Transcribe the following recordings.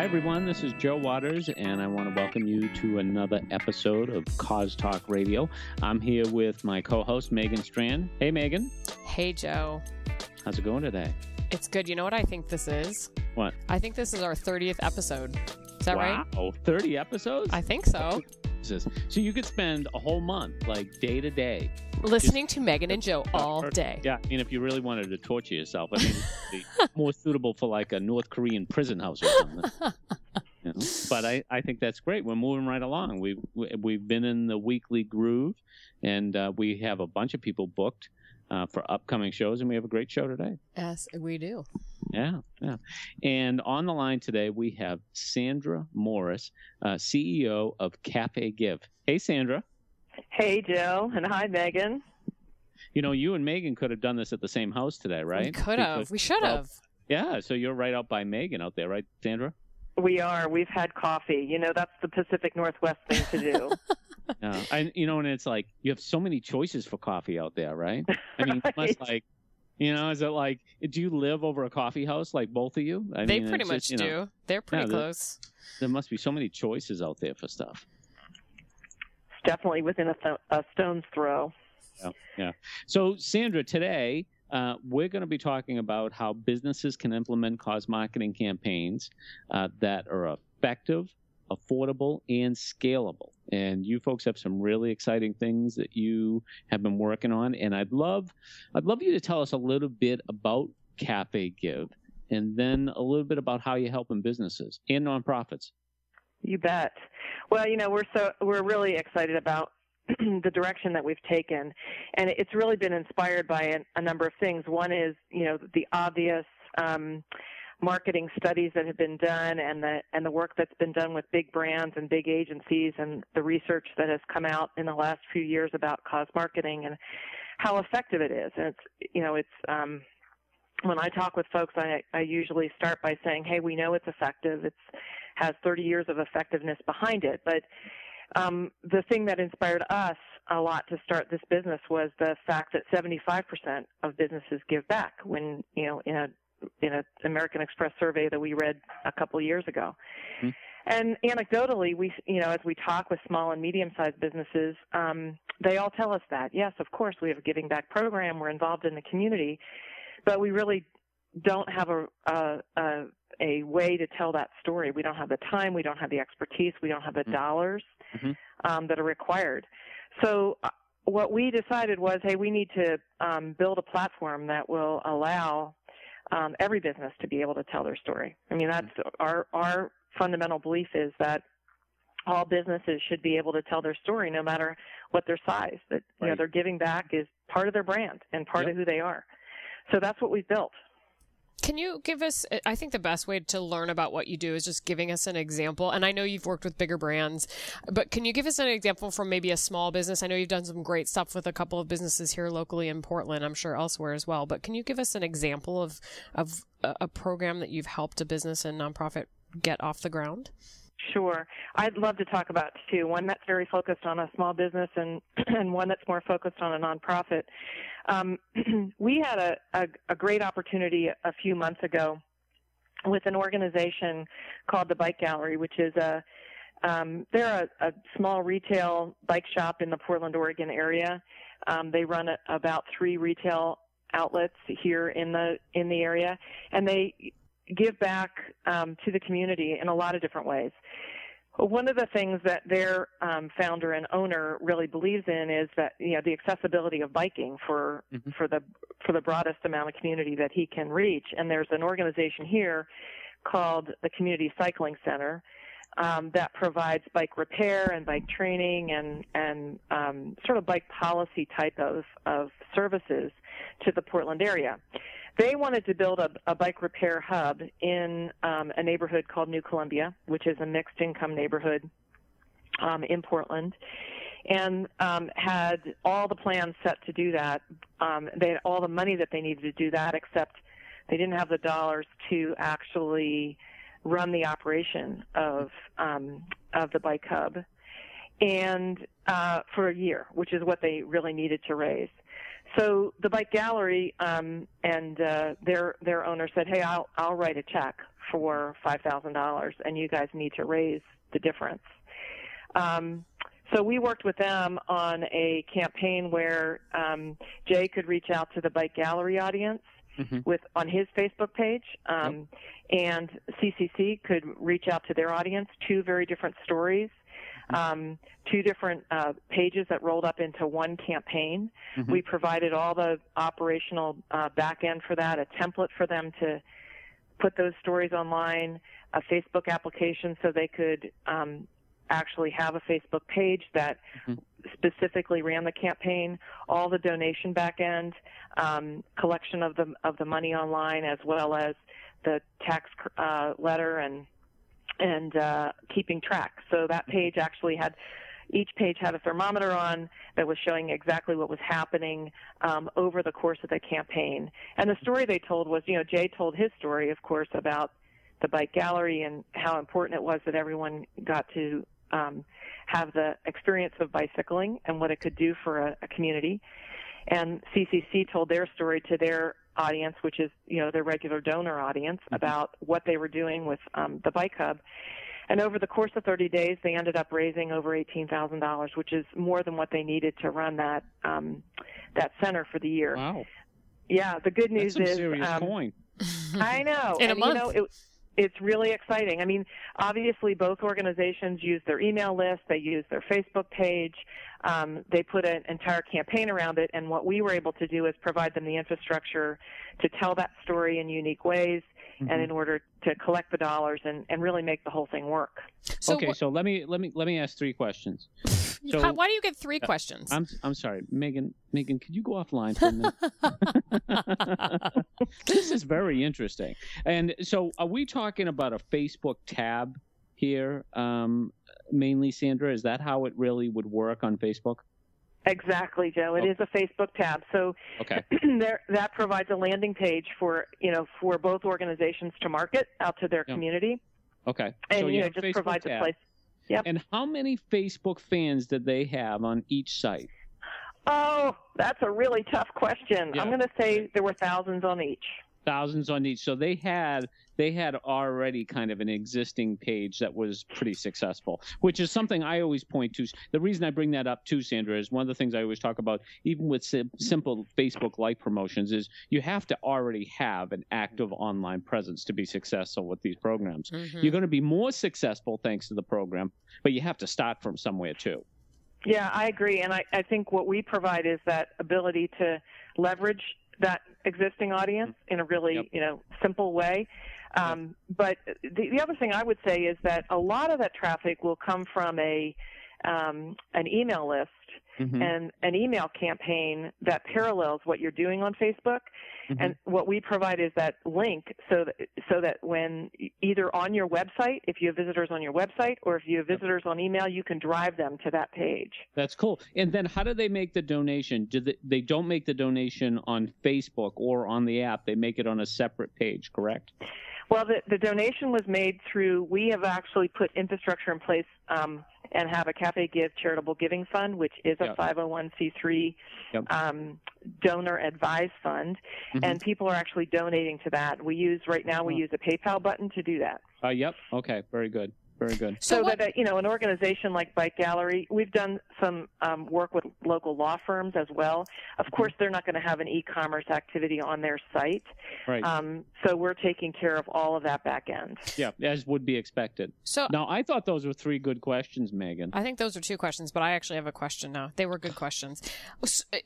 Hi, everyone. This is Joe Waters, and I want to welcome you to another episode of Cause Talk Radio. I'm here with my co host, Megan Strand. Hey, Megan. Hey, Joe. How's it going today? It's good. You know what I think this is? What? I think this is our 30th episode. Is that wow. right? Oh, 30 episodes? I think so. So you could spend a whole month, like day to day, Listening to Megan and Joe all day. Yeah, I mean, if you really wanted to torture yourself, I mean, it'd be more suitable for like a North Korean prison house or something. You know? But I, I think that's great. We're moving right along. We've we- we've been in the weekly groove, and uh, we have a bunch of people booked uh, for upcoming shows, and we have a great show today. Yes, we do. Yeah, yeah. And on the line today, we have Sandra Morris, uh, CEO of Cafe Give. Hey, Sandra. Hey, Joe, and hi, Megan. You know, you and Megan could have done this at the same house today, right? We could have. We should well, have. Yeah, so you're right out by Megan out there, right, Sandra? We are. We've had coffee. You know, that's the Pacific Northwest thing to do. Yeah. And you know, and it's like you have so many choices for coffee out there, right? I mean, you must like, you know, is it like, do you live over a coffee house like both of you? I they mean, pretty much just, you do. know, They're pretty Yeah, the- close. there must be so many choices out there for stuff. Definitely within a, th- a stone's throw. Yeah, yeah. So, Sandra, today uh, we're going to be talking about how businesses can implement cause marketing campaigns uh, that are effective, affordable, and scalable. And you folks have some really exciting things that you have been working on. And I'd love, I'd love you to tell us a little bit about Cafe Give, and then a little bit about how you're helping businesses and nonprofits. You bet. Well, you know, we're so we're really excited about the direction that we've taken, and it's really been inspired by a, a number of things. One is, you know, the obvious um, marketing studies that have been done, and the and the work that's been done with big brands and big agencies, and the research that has come out in the last few years about cause marketing and how effective it is. And it's, you know, it's um, when I talk with folks, I, I usually start by saying, "Hey, we know it's effective. It's has 30 years of effectiveness behind it." But um, the thing that inspired us a lot to start this business was the fact that 75% of businesses give back. When you know, in a in an American Express survey that we read a couple years ago. Hmm. And anecdotally, we, you know, as we talk with small and medium-sized businesses, um, they all tell us that. Yes, of course, we have a giving back program. We're involved in the community, but we really don't have a, a, a, a way to tell that story. We don't have the time. We don't have the expertise. We don't have the Mhm. dollars Mhm. um, that are required. So uh, what we decided was, hey, we need to um, build a platform that will allow um, every business to be able to tell their story. I mean, that's our our fundamental belief is that all businesses should be able to tell their story, no matter what their size. That you know, their giving back is part of their brand and part Yep. of who they are. So that's what we've built. Can you give us? Uh, I think the best way to learn about what you do is just giving us an example. And I know you've worked with bigger brands, but can you give us an example from maybe a small business? I know you've done some great stuff with a couple of businesses here locally in Portland. I'm sure elsewhere as well. But can you give us an example of of a, a program that you've helped a business and nonprofit get off the ground? Sure. I'd love to talk about two. One that's very focused on a small business and, and one that's more focused on a nonprofit. Um, we had a, a, a great opportunity a few months ago with an organization called the Bike Gallery, which is a um, they're a, a small retail bike shop in the Portland, Oregon area. Um, they run a, about three retail outlets here in the in the area, and they give back um, to the community in a lot of different ways. One of the things that their um, founder and owner really believes in is that you know the accessibility of biking for Mhm. for the for the broadest amount of community that he can reach. And there's an organization here called the Community Cycling Center um, that provides bike repair and bike training and and um, sort of bike policy type of of services to the Portland area. They wanted to build a, a bike repair hub in um, a neighborhood called New Columbia, which is a mixed income neighborhood um, in Portland, and um, had all the plans set to do that. Um, they had all the money that they needed to do that, except they didn't have the dollars to actually run the operation of um, of the bike hub, and uh, for a year, which is what they really needed to raise. So the bike gallery um, and uh, their their owner said, "Hey, I'll I'll write a check for $5,000 and you guys need to raise the difference. Um, so we worked with them on a campaign where um, Jay could reach out to the bike gallery audience mm-hmm. with on his Facebook page, um, yep. and CCC could reach out to their audience. Two very different stories, mm-hmm. um, two different uh, pages that rolled up into one campaign. Mm-hmm. We provided all the operational uh, back end for that, a template for them to put those stories online, a Facebook application so they could um, actually have a Facebook page that mm-hmm. Specifically ran the campaign, all the donation back end, um, collection of the of the money online, as well as the tax uh, letter and and uh, keeping track. So that mm-hmm. page actually had each page had a thermometer on that was showing exactly what was happening um, over the course of the campaign. And the story they told was, you know, Jay told his story, of course, about the bike gallery and how important it was that everyone got to um, have the experience of bicycling and what it could do for a, a community. And CCC told their story to their audience, which is you know their regular donor audience, mm-hmm. about what they were doing with um, the Bike Hub. And over the course of 30 days, they ended up raising over $18,000, which is more than what they needed to run that um, that center for the year. Wow. Yeah, the good news That's some is serious um, coin. I know. In and, a month. You know, it, it's really exciting. I mean, obviously, both organizations use their email list, they use their Facebook page, um, they put an entire campaign around it, and what we were able to do is provide them the infrastructure to tell that story in unique ways. Mm-hmm. And in order to collect the dollars and, and really make the whole thing work. So okay, wh- so let me let me let me ask three questions. So, Why do you get three uh, questions? I'm I'm sorry, Megan. Megan, could you go offline for a minute? this is very interesting. And so, are we talking about a Facebook tab here, um, mainly, Sandra? Is that how it really would work on Facebook? Exactly, Joe. It oh. is a Facebook tab. So okay. there, that provides a landing page for you know for both organizations to market out to their community. Okay. And so you, know, just Facebook provides tab. a place. Yep. And how many Facebook fans did they have on each site? Oh, that's a really tough question. Yeah. I'm going to say there were thousands on each thousands on each. So they had they had already kind of an existing page that was pretty successful, which is something I always point to. The reason I bring that up too, Sandra, is one of the things I always talk about, even with sim- simple Facebook like promotions, is you have to already have an active online presence to be successful with these programs. Mm-hmm. You're going to be more successful thanks to the program, but you have to start from somewhere too. Yeah, I agree. And I, I think what we provide is that ability to leverage that existing audience in a really yep. you know simple way. Um, but the, the other thing I would say is that a lot of that traffic will come from a um, an email list mm-hmm. and an email campaign that parallels what you're doing on Facebook. Mm-hmm. And what we provide is that link so that, so that when either on your website, if you have visitors on your website, or if you have visitors on email, you can drive them to that page. That's cool. And then how do they make the donation? Do they, they don't make the donation on Facebook or on the app. They make it on a separate page, correct? Well, the, the donation was made through, we have actually put infrastructure in place um, and have a Cafe Give charitable giving fund, which is a yep. 501c3 yep. um, donor advised fund, mm-hmm. and people are actually donating to that. We use right now we use a PayPal button to do that. Uh, yep. Okay. Very good. Very good. So, so that you know, an organization like Bike Gallery, we've done some um, work with local law firms as well. Of mm-hmm. course, they're not going to have an e-commerce activity on their site, right? Um, so we're taking care of all of that back end. Yeah, as would be expected. So now, I thought those were three good questions, Megan. I think those are two questions, but I actually have a question now. They were good questions.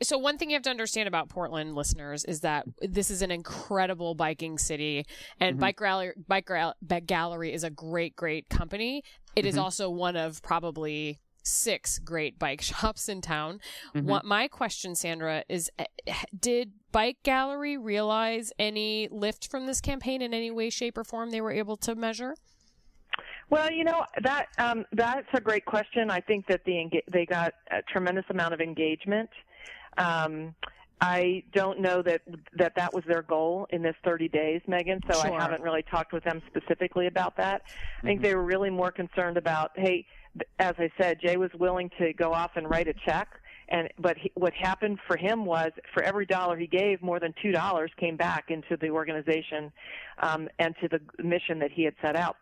So one thing you have to understand about Portland listeners is that this is an incredible biking city, and mm-hmm. Bike Gallery, Bike Gallery is a great, great company company. It mm-hmm. is also one of probably six great bike shops in town. Mm-hmm. What my question, Sandra, is eh, did Bike Gallery realize any lift from this campaign in any way, shape, or form they were able to measure? Well, you know that um, that's a great question. I think that the they got a tremendous amount of engagement. Um, I don't know that that that was their goal in this 30 days, Megan. So sure. I haven't really talked with them specifically about that. Mm-hmm. I think mm-hmm. they were really more concerned about, hey, as I said, Jay was willing to go off and write a check and but he, what happened for him was for every dollar he gave, more than two dollars came back into the organization um, and to the mission that he had set out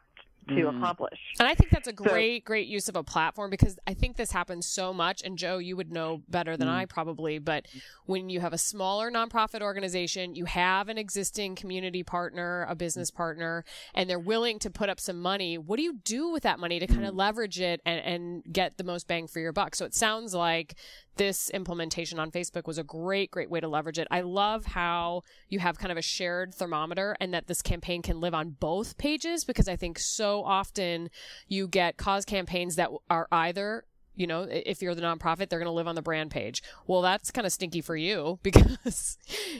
to mm. accomplish. And I think that's a great, so, great use of a platform because I think this happens so much. And Joe, you would know better than mm. I probably, but when you have a smaller nonprofit organization, you have an existing community partner, a business partner, and they're willing to put up some money. What do you do with that money to kind of leverage it and, and get the most bang for your buck? So it sounds like this implementation on Facebook was a great, great way to leverage it. I love how you have kind of a shared thermometer and that this campaign can live on both pages because I think so often you get cause campaigns that are either you know, if you're the nonprofit, they're going to live on the brand page. Well, that's kind of stinky for you because,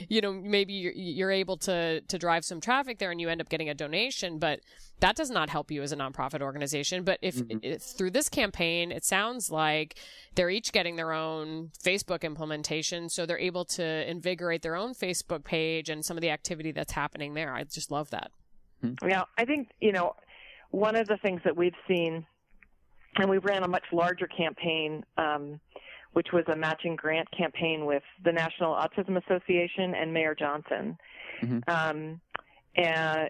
you know, maybe you're, you're, able to, to drive some traffic there and you end up getting a donation, but that does not help you as a nonprofit organization. But if, mm-hmm. if through this campaign, it sounds like they're each getting their own Facebook implementation. So they're able to invigorate their own Facebook page and some of the activity that's happening there. I just love that. Mm-hmm. Yeah. I think, you know, one of the things that we've seen and we ran a much larger campaign, um, which was a matching grant campaign with the National Autism Association and Mayor Johnson. Mm-hmm. Um, and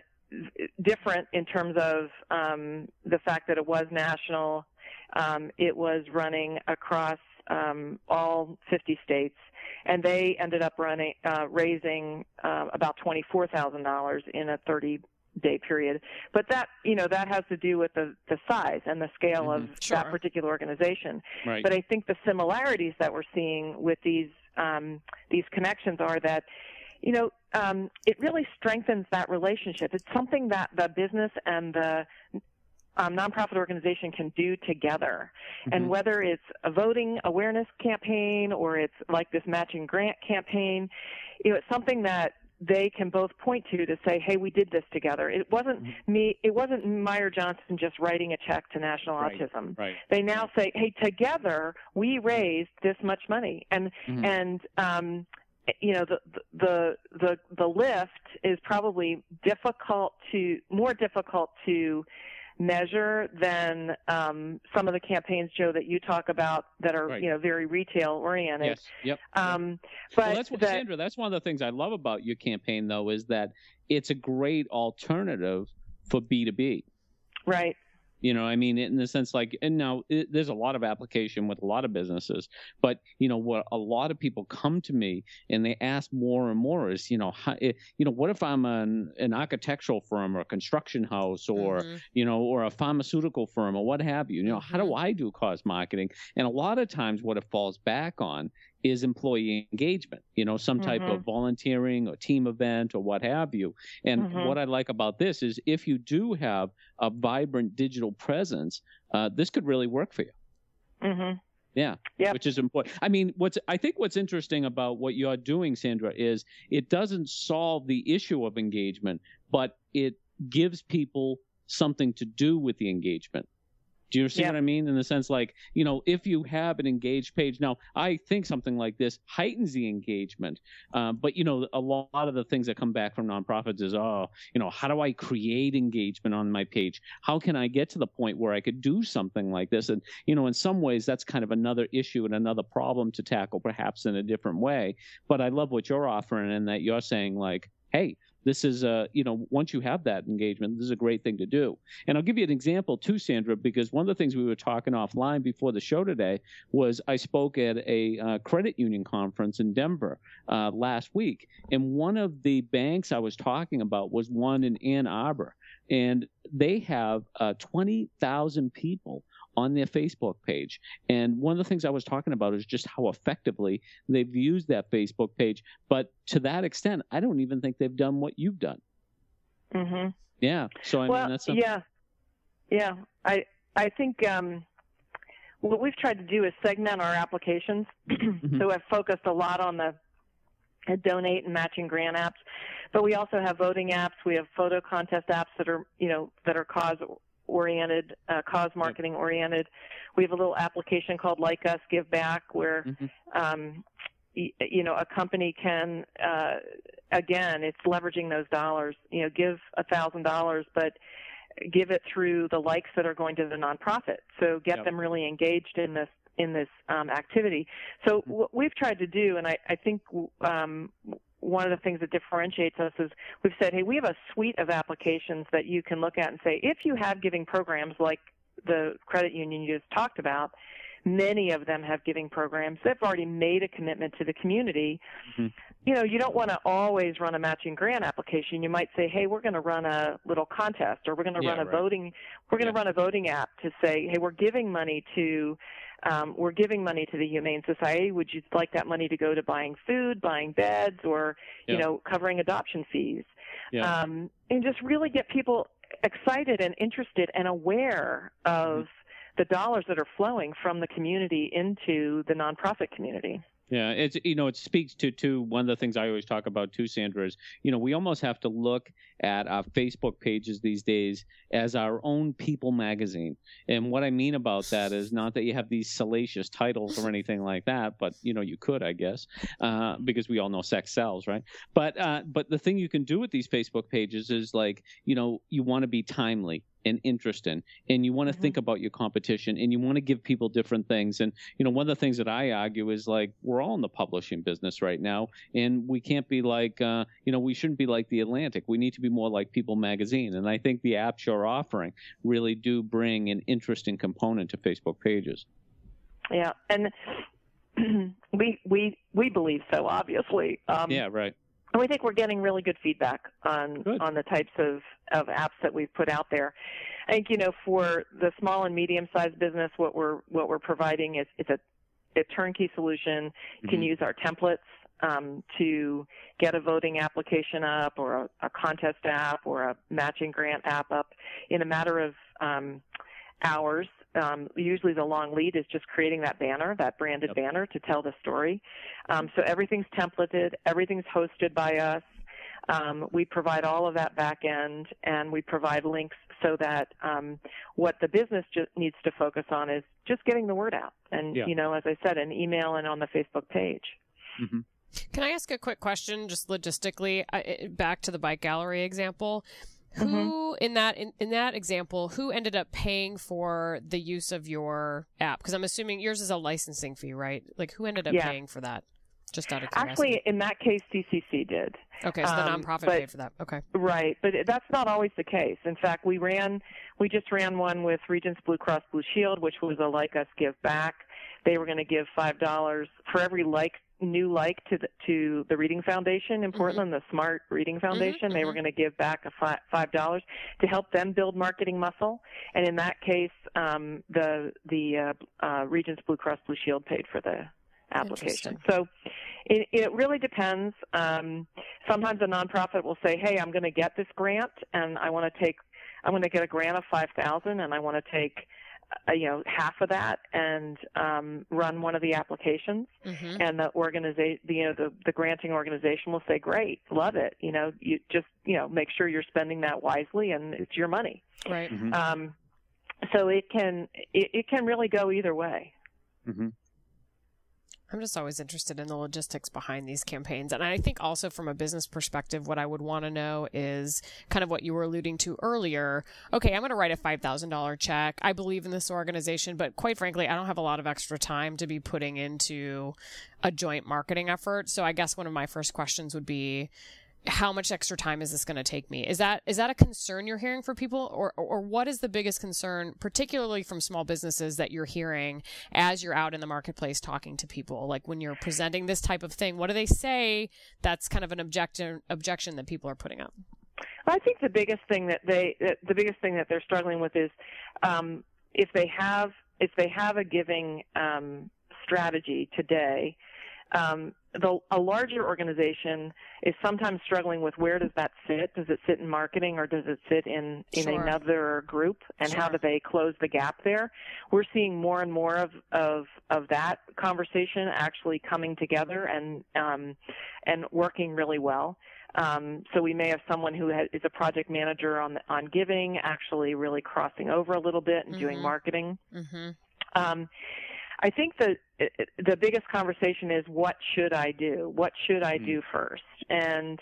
different in terms of um, the fact that it was national. Um, it was running across um, all 50 states, and they ended up running uh, raising uh, about $24,000 in a 30 day period. But that, you know, that has to do with the, the size and the scale mm-hmm. of sure. that particular organization. Right. But I think the similarities that we're seeing with these um, these connections are that, you know, um, it really strengthens that relationship. It's something that the business and the um, nonprofit organization can do together. Mm-hmm. And whether it's a voting awareness campaign or it's like this matching grant campaign, you know, it's something that they can both point to to say, "Hey, we did this together." It wasn't mm-hmm. me. It wasn't Meyer Johnson just writing a check to National right. Autism. Right. They now say, "Hey, together we raised this much money," and mm-hmm. and um, you know the the the the lift is probably difficult to more difficult to measure than um, some of the campaigns, Joe, that you talk about that are right. you know very retail oriented. Yes. Yep. Um, but well, that's what, that, Sandra. That's one of the things I love about your campaign, though, is that it's a great alternative for B two B. Right. You know, I mean, in the sense like, and now it, there's a lot of application with a lot of businesses, but you know, what a lot of people come to me and they ask more and more is, you know, how, eh, you know, what if I'm an, an architectural firm or a construction house or, mm-hmm. you know, or a pharmaceutical firm or what have you? You know, mm-hmm. how do mm-hmm. I do cause marketing? And a lot of times, what it falls back on is employee engagement, you know, some type mm-hmm. of volunteering or team event or what have you. And mm-hmm. what I like about this is if you do have a vibrant digital presence, uh, this could really work for you. Mm-hmm. Yeah, yep. which is important. I mean, what's I think what's interesting about what you're doing, Sandra, is it doesn't solve the issue of engagement, but it gives people something to do with the engagement. Do you see what I mean? In the sense, like, you know, if you have an engaged page, now I think something like this heightens the engagement. Uh, but, you know, a lot of the things that come back from nonprofits is, oh, you know, how do I create engagement on my page? How can I get to the point where I could do something like this? And, you know, in some ways, that's kind of another issue and another problem to tackle, perhaps in a different way. But I love what you're offering and that you're saying, like, hey, this is a you know once you have that engagement this is a great thing to do. And i'll give you an example too sandra because one of the things we were talking offline before the show today was i spoke at a uh, credit union conference in denver uh, last week. And one of the banks i was talking about was one in ann arbor. And they have uh, 20000 people on their Facebook page. And one of the things I was talking about is just how effectively they've used that Facebook page. But to that extent, I don't even think they've done what you've done. Mm-hmm. Yeah. So I well, mean, that's something. yeah, yeah. I I think um, what we've tried to do is segment our applications. mm-hmm. So I've focused a lot on the donate and matching grant apps, but we also have voting apps. We have photo contest apps that are you know that are cause oriented, uh, cause marketing oriented. We have a little application called Like Us Give Back where mm-hmm. um, you know a company can uh, again it's leveraging those dollars you know give a thousand dollars but give it through the likes that are going to the nonprofit so get yep. them really engaged in this in this um, activity. So what we've tried to do, and I, I think um, one of the things that differentiates us is we've said, hey, we have a suite of applications that you can look at and say, if you have giving programs like the credit union you just talked about, many of them have giving programs. They've already made a commitment to the community. Mm-hmm. You know, you don't want to always run a matching grant application. You might say, "Hey, we're going to run a little contest, or we're going to yeah, run a right. voting. We're going to yeah. run a voting app to say, hey, we're giving money to." Um, we're giving money to the Humane Society. Would you like that money to go to buying food, buying beds, or yeah. you know, covering adoption fees? Um, and just really get people excited and interested and aware of mm-hmm the dollars that are flowing from the community into the nonprofit community. Yeah, it's you know it speaks to to one of the things I always talk about too, Sandra is you know we almost have to look at our Facebook pages these days as our own people magazine, and what I mean about that is not that you have these salacious titles or anything like that, but you know you could I guess uh, because we all know sex sells, right? But uh, but the thing you can do with these Facebook pages is like you know you want to be timely and interest in and you want to mm-hmm. think about your competition and you want to give people different things and you know one of the things that i argue is like we're all in the publishing business right now and we can't be like uh, you know we shouldn't be like the atlantic. We need to be more like people magazine and i think the apps you're offering really do bring an interesting component to facebook pages. Yeah and we we we believe so obviously. Um, yeah right and we think we're getting really good feedback on good. on the types of, of apps that we've put out there. I think you know for the small and medium sized business, what we're what we're providing is it's a, a turnkey solution. You can mm-hmm. use our templates um, to get a voting application up, or a, a, contest app, or a matching grant app up in a matter of um, hours um, usually the long lead is just creating that banner, that branded yep. banner to tell the story. Um, so everything's templated, everything's hosted by us. Um, we provide all of that back end, and we provide links so that um, what the business just needs to focus on is just getting the word out. And yeah. you know, as I said, an email and on the Facebook page. Mm-hmm. Can I ask a quick question, just logistically, back to the bike gallery example? Mm-hmm. Who in that in, in that example, who ended up paying for the use of your app? Because I'm assuming yours is a licensing fee, right? Like who ended up yeah. paying for that? Just out of curiosity. Actually, in that case, CCC did. Okay, so the um, nonprofit but, paid for that. Okay. Right, but that's not always the case. In fact, we ran, we just ran one with Regence Blue Cross Blue Shield, which was a Like Us Give Back. They were going to give five dollars for every like new like to the, to the Reading Foundation in mm-hmm. Portland, mm-hmm. the Smart Reading mm-hmm, Foundation. Mm-hmm. They were mm-hmm. going to give back a five dollars to help them build marketing muscle, and in that case, um, the the uh, uh, Regence Blue Cross Blue Shield paid for the application. So it, it really depends. Um, sometimes a nonprofit will say, "Hey, I'm going to get this grant, and I want to take, I'm going to get a grant of five thousand, and I want to take." Uh, you know half of that and um, run one of the applications mm-hmm. and the organization you know the, the granting organization will say great love it you know you just you know make sure you're spending that wisely and it's your money right mm-hmm. um, so it can it, it, can really go either way mm-hmm. I'm just always interested in the logistics behind these campaigns. And I think also from a business perspective, what I would want to know is kind of what you were alluding to earlier. Okay, I'm going to write a $5,000 check. I believe in this organization, but quite frankly, I don't have a lot of extra time to be putting into a joint marketing effort. So I guess one of my first questions would be, how much extra time is this going to take me? Is that is that a concern you're hearing for people, or or what is the biggest concern, particularly from small businesses, that you're hearing as you're out in the marketplace talking to people? Like when you're presenting this type of thing, what do they say? That's kind of an objection objection that people are putting up. I think the biggest thing that they the biggest thing that they're struggling with is um, if they have if they have a giving um, strategy today um, the, a larger organization is sometimes struggling with where does that sit? Does it sit in marketing or does it sit in, in sure. another group? And sure. how do they close the gap there? We're seeing more and more of, of, of that conversation actually coming together and, um, and working really well. Um, so we may have someone who has, is a project manager on on giving, actually really crossing over a little bit and mm-hmm. doing marketing. Mm-hmm. Um, I think that the biggest conversation is what should I do? What should I mm-hmm. do first? And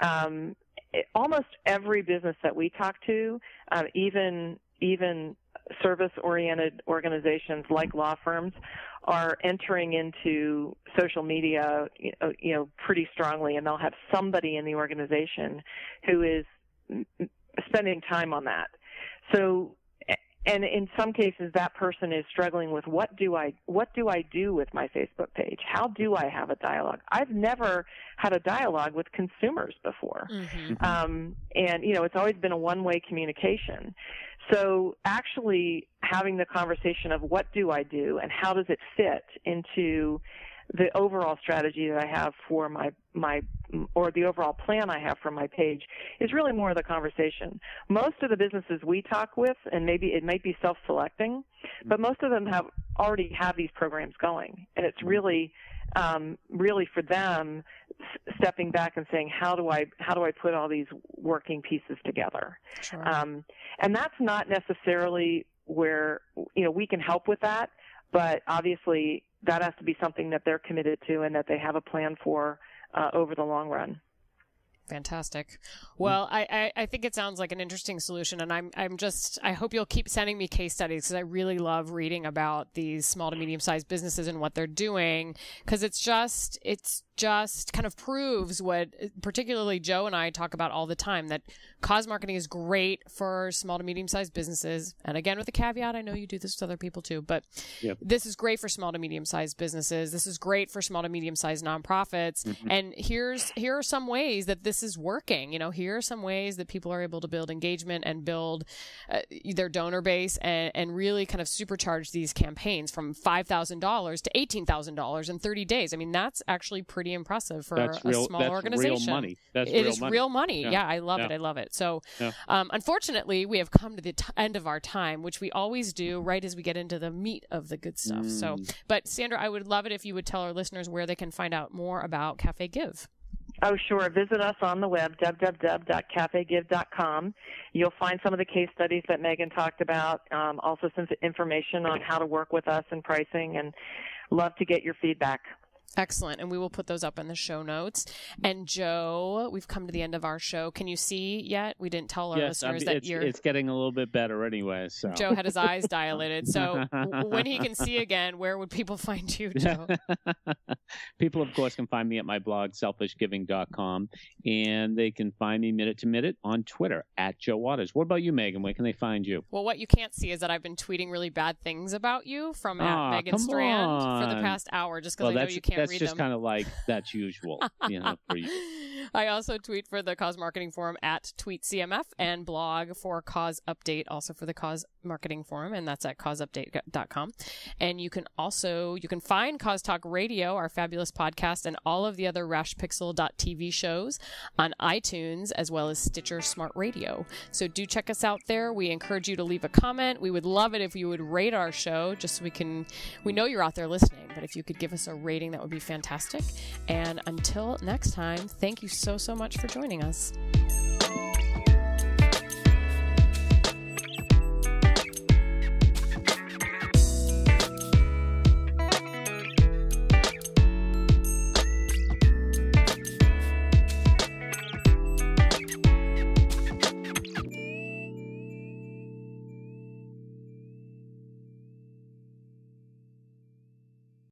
um, it, almost every business that we talk to, uh, even even service oriented organizations like law firms are entering into social media, you know, pretty strongly, and they'll have somebody in the organization who is spending time on that. So and in some cases that person is struggling with what do I what do I do with my Facebook page? How do I have a dialogue? I've never had a dialogue with consumers before, mm-hmm. um, and you know it's always been a one way communication. So actually having the conversation of what do I do and how does it fit into the overall strategy that I have for my my or the overall plan I have for my page is really more of the conversation. Most of the businesses we talk with, and maybe it might be self-selecting, but most of them have already have these programs going, and it's really um, really for them stepping back and saying how do I how do I put all these working pieces together, sure. um, and that's not necessarily where you know we can help with that, but obviously that has to be something that they're committed to and that they have a plan for uh, over the long run. Fantastic. Well, I, I, I, think it sounds like an interesting solution, and I'm I'm just I hope you'll keep sending me case studies because I really love reading about these small to medium sized businesses and what they're doing because it's just it's just kind of proves what particularly Joe and I talk about all the time that cause marketing is great for small to medium sized businesses. And again, with a caveat, I know you do this with other people too, but yep. this is great for small to medium sized businesses. This is great for small to medium sized nonprofits. Mm-hmm. And here's, here are some ways that this is working. You know, here are some ways that people are able to build engagement and build uh, their donor base and, and really kind of supercharge these campaigns from $5,000 to $18,000 in 30 days. I mean, that's actually pretty pretty impressive for that's a real, small that's organization. Real money. That's it real is money. real money. Yeah, yeah I love yeah. it. I love it. So, yeah. um, unfortunately, we have come to the t- end of our time, which we always do right as we get into the meat of the good stuff. Mm. So, but Sandra, I would love it if you would tell our listeners where they can find out more about Cafe Give. Oh, sure. Visit us on the web, www.cafegive.com. You'll find some of the case studies that Megan talked about, um, also some information on how to work with us and pricing, and love to get your feedback. Excellent. And we will put those up in the show notes. And Joe, we've come to the end of our show. Can you see yet? We didn't tell our yes, listeners I that it's, you're. It's getting a little bit better anyway. So Joe had his eyes dilated. So when he can see again, where would people find you, Joe? people, of course, can find me at my blog, selfishgiving.com. And they can find me minute to minute on Twitter at Joe Waters. What about you, Megan? Where can they find you? Well, what you can't see is that I've been tweeting really bad things about you from at Megan Strand on. for the past hour just because well, I know you can't that's read just them. kind of like that's usual, you know, for you. I also tweet for the Cause Marketing Forum at TweetCMF and blog for Cause Update, also for the Cause Marketing Forum, and that's at causeupdate.com. And you can also you can find Cause Talk Radio, our fabulous podcast, and all of the other RashPixel.tv shows on iTunes as well as Stitcher Smart Radio. So do check us out there. We encourage you to leave a comment. We would love it if you would rate our show, just so we can we know you're out there listening. But if you could give us a rating, that would be fantastic. And until next time, thank you so, so much for joining us.